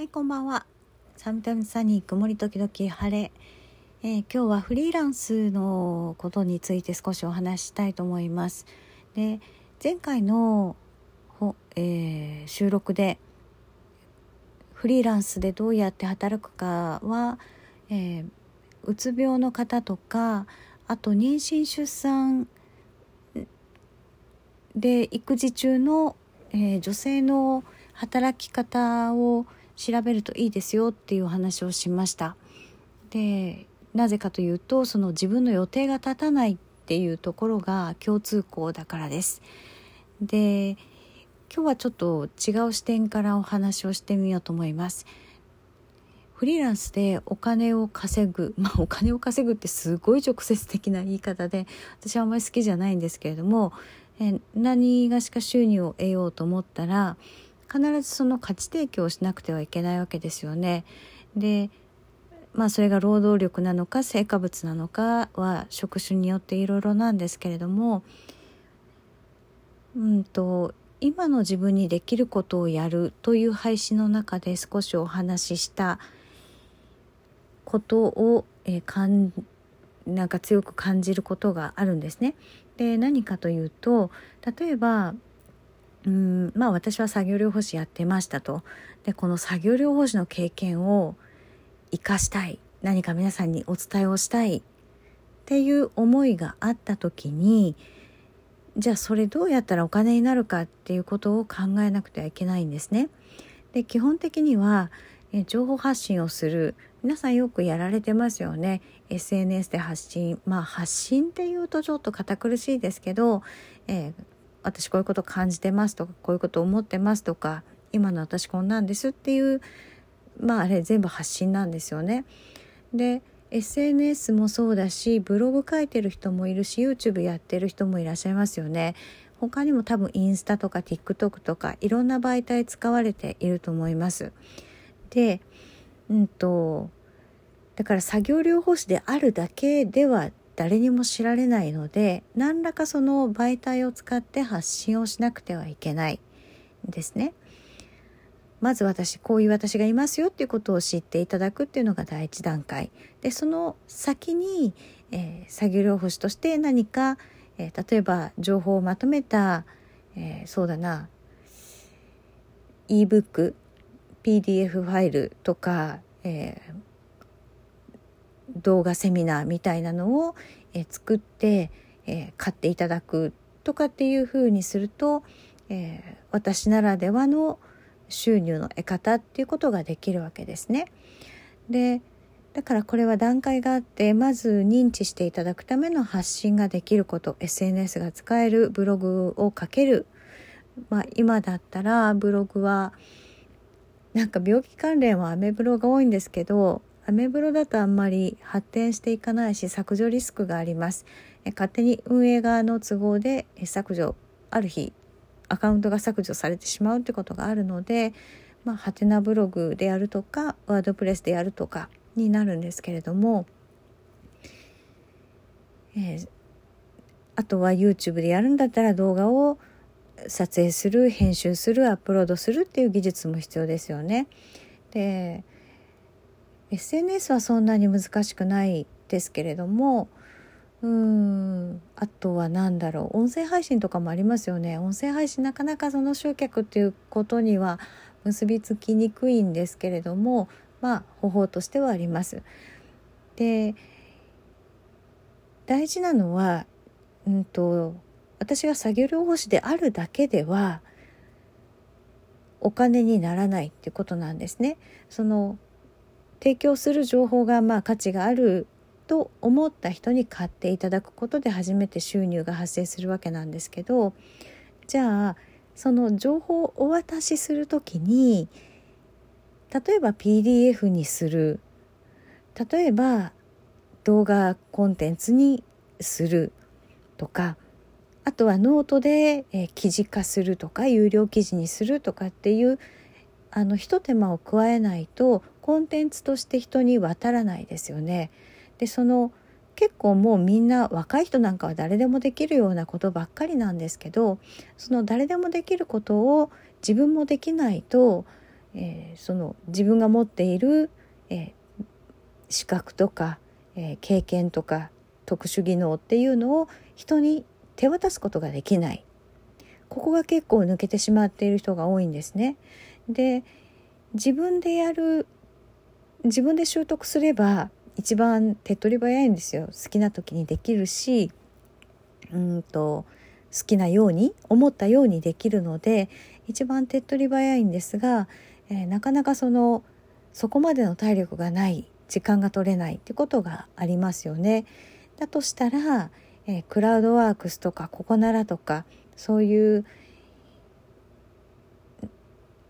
はい、こんばんは。サムタイムサニー曇り時々晴れ、えー、今日はフリーランスのことについて少しお話したいと思います。で、前回のほ、えー、収録でフリーランスでどうやって働くかは、えー、うつ病の方とかあと妊娠出産で育児中の、えー、女性の働き方を調べるといいですよっていうお話をしました。でなぜかというとその自分の予定が立たないっていうところが共通項だからです。で今日はちょっと違う視点からお話をしてみようと思います。フリーランスでお金を稼ぐ まあお金を稼ぐってすごい直接的な言い方で私はあんまり好きじゃないんですけれどもえ何がしか収入を得ようと思ったら必ずその価値提供をしなくてはいけないわけですよね。でまあそれが労働力なのか成果物なのかは職種によっていろいろなんですけれどもうんと今の自分にできることをやるという配信の中で少しお話ししたことを、えー、かんなんか強く感じることがあるんですね。で何かというと例えばうんまあ私は作業療法士やってましたと。でこの作業療法士の経験を生かしたい。何か皆さんにお伝えをしたいっていう思いがあった時にじゃあそれどうやったらお金になるかっていうことを考えなくてはいけないんですね。で基本的には情報発信をする。皆さんよくやられてますよね。SNS で発信。まあ発信っていうとちょっと堅苦しいですけど、えー、私こういうこと感じてますとかこういうこと思ってますとか今の私こんなんですっていうまああれ全部発信なんですよね。で SNS もそうだしブログ書いてる人もいるし YouTube やってる人もいらっしゃいますよね。他にも多分インスタとか TikTok とかいろんな媒体使われていると思います。で、うんとだから作業療法士であるだけでは誰にも知られないので何らかその媒体を使って発信をしなくてはいけないんですね。まず私こういう私がいますよっていうことを知っていただくっていうのが第一段階でその先に、えー、作業療法士として何か、えー、例えば情報をまとめた、えー、そうだな ebook PDF ファイルとか、えー、動画セミナーみたいなのを、えー、作って、えー、買っていただくとかっていうふうにすると、えー、私ならではの収入の得方っていうことができるわけですね。でだからこれは段階があってまず認知していただくための発信ができること SNS が使えるブログを書ける、まあ、今だったらブログはなんか病気関連はアメブロが多いんですけどアメブロだとあんまり発展していかないし削除リスクがあります勝手に運営側の都合で削除ある日アカウントが削除されてしまうってことがあるのでまあハテナブログでやるとかワードプレスでやるとかになるんですけれども、えー、あとは YouTube でやるんだったら動画を撮影する編集するアップロードするっていう技術も必要ですよね。で SNS はそんなに難しくないですけれどもうんあとは何だろう音声配信とかもありますよね音声配信なかなかその集客っていうことには結びつきにくいんですけれどもまあ方法としてはあります。で大事なのは、うんと、私が作業療法士であるだけではお金にならないっていうことなんですね。その提供する情報がまあ価値があると思った人に買っていただくことで初めて収入が発生するわけなんですけどじゃあその情報をお渡しする時に例えば PDF にする。例えば動画コンテンツにする。とかあとはノートで、記事化するとか有料記事にするとかっていうあの一手間を加えないとコンテンツとして人に渡らないですよね。でその結構もうみんな若い人なんかは誰でもできるようなことばっかりなんですけどその誰でもできることを自分もできないとえー、その自分が持っている、えー、資格とか、えー、経験とか特殊技能っていうのを人に手渡すことができないここが結構抜けてしまっている人が多いんですね。で自分でやる自分で習得すれば一番手っ取り早いんですよ好きな時にできるしうんと好きなように思ったようにできるので一番手っ取り早いんですが、えー、なかなかそのそこまでの体力がない時間が取れないってことがありますよね。だとしたら、えー、クラウドワークスとかココナラとかそういう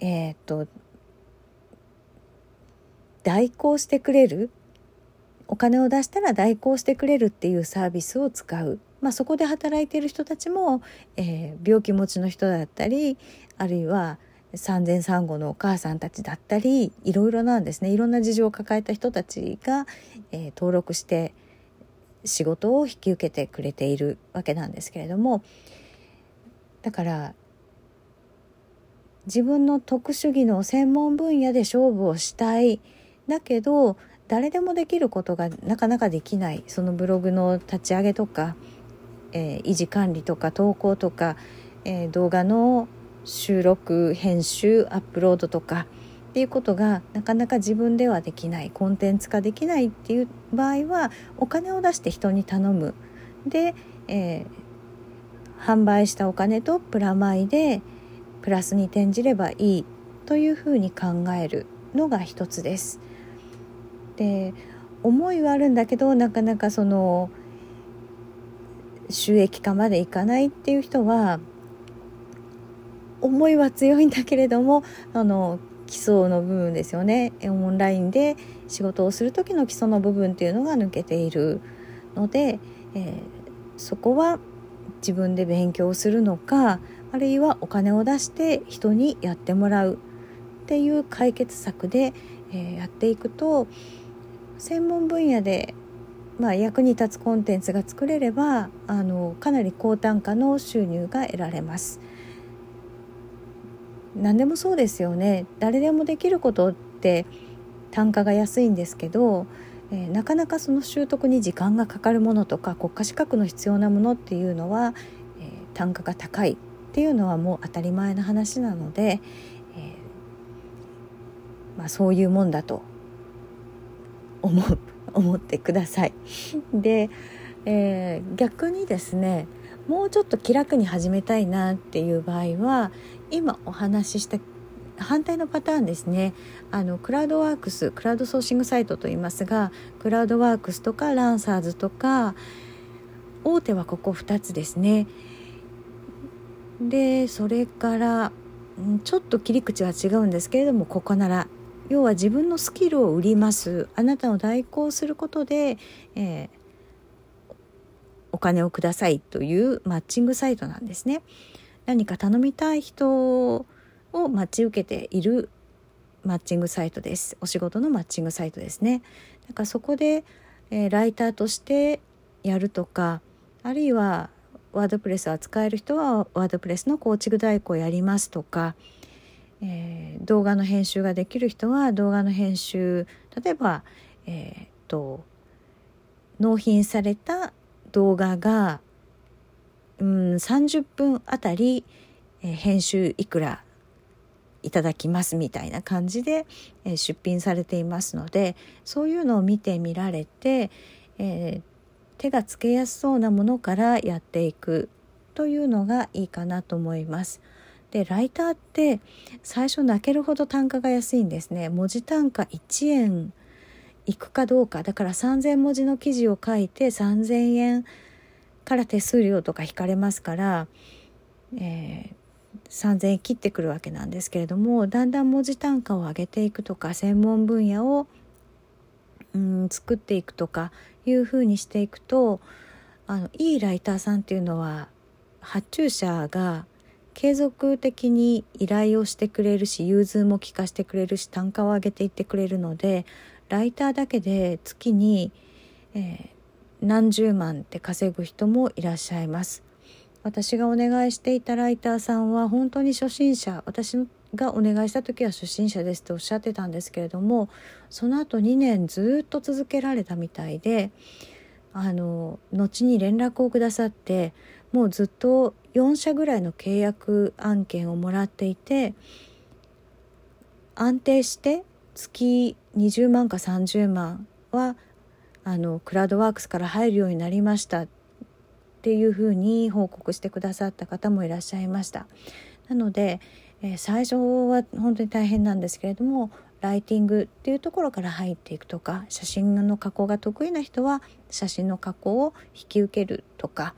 えっ、と代行してくれる。お金を出したら代行してくれるっていうサービスを使う、まあ、そこで働いている人たちも、えー、病気持ちの人だったりあるいは産前産後のお母さんたちだったりいろいろなんですね。いろんな事情を抱えた人たちが、えー、登録して仕事を引き受けてくれているわけなんですけれども。だから自分の特殊技能専門分野で勝負をしたい。だけど誰でもできることがなかなかできないそのブログの立ち上げとか、えー、維持管理とか投稿とか、えー、動画の収録編集アップロードとかっていうことがなかなか自分ではできないコンテンツ化できないっていう場合はお金を出して人に頼むで、えー、販売したお金とプラマイでプラスに転じればいいというふうに考えるのが一つです。で思いはあるんだけどなかなかその収益化までいかないっていう人は思いは強いんだけれどもあの基礎の部分ですよね。オンラインで仕事をする時の基礎の部分っていうのが抜けているので、えー、そこは自分で勉強するのかあるいはお金を出して人にやってもらうっていう解決策で、えー、やっていくと専門分野で、まあ、役に立つコンテンツが作れればあのかなり高単価の収入が得られます。何でもそうですよね誰でもできることって単価が安いんですけど、えー、なかなかその習得に時間がかかるものとか国家資格の必要なものっていうのは、えー、単価が高いっていうのはもう当たり前の話なので、えー、まあ、そういうもんだと思う思ってください。で、えー、逆にですねもうちょっと気楽に始めたいなっていう場合は今お話しした反対のパターンですねあのクラウドワークスクラウドソーシングサイトといいますがクラウドワークスとかランサーズとか大手はここ2つですねでそれからちょっと切り口は違うんですけれどもここなら要は自分のスキルを売りますあなたを代行することで、えー、お金をくださいというマッチングサイトなんですね。何か頼みたい人を待ち受けているマッチングサイトです。お仕事のマッチングサイトですね。だからそこで、えー、ライターとしてやるとかあるいはワードプレスを扱える人はワードプレスのコーチング代行やりますとかえー、動画の編集ができる人は動画の編集例えば、えー、っと納品された動画が、うん、30分あたり、えー、編集いくらいただきますみたいな感じで、えー、出品されていますのでそういうのを見てみられて、えー、手がつけやすそうなものからやっていくというのがいいかなと思います。でライターって最初泣けるほど単価が安いんですね。文字単価1円いくかどうか。だから3,000文字の記事を書いて3,000円から手数料とか引かれますから、えー、3,000円切ってくるわけなんですけれどもだんだん文字単価を上げていくとか専門分野をうん作っていくとかいうふうにしていくとあのいいライターさんっていうのは発注者が継続的に依頼をしてくれるし融通も利かしてくれるし単価を上げていってくれるのでライターだけで月に、えー、何十万って稼ぐ人もいらっしゃいます。私がお願いしていたライターさんは本当に初心者私がお願いした時は初心者ですっておっしゃってたんですけれどもその後2年ずっと続けられたみたいであの後に連絡をくださってもうずっと4社ぐらいの契約案件をもらっていて安定して月20万か30万はあのクラウドワークスから入るようになりましたっていうふうに報告してくださった方もいらっしゃいました。なので、えー、最初は本当に大変なんですけれどもライティングっていうところから入っていくとか写真の加工が得意な人は写真の加工を引き受けるとか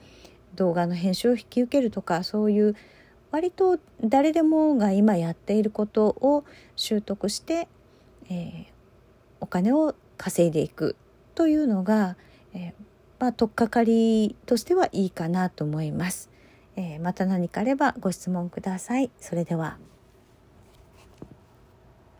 動画の編集を引き受けるとかそういう割と誰でもが今やっていることを習得して、えー、お金を稼いでいくというのが、えー、まあ、取っかかりとしてはいいかなと思います。えー、また何かあればご質問ください。それでは。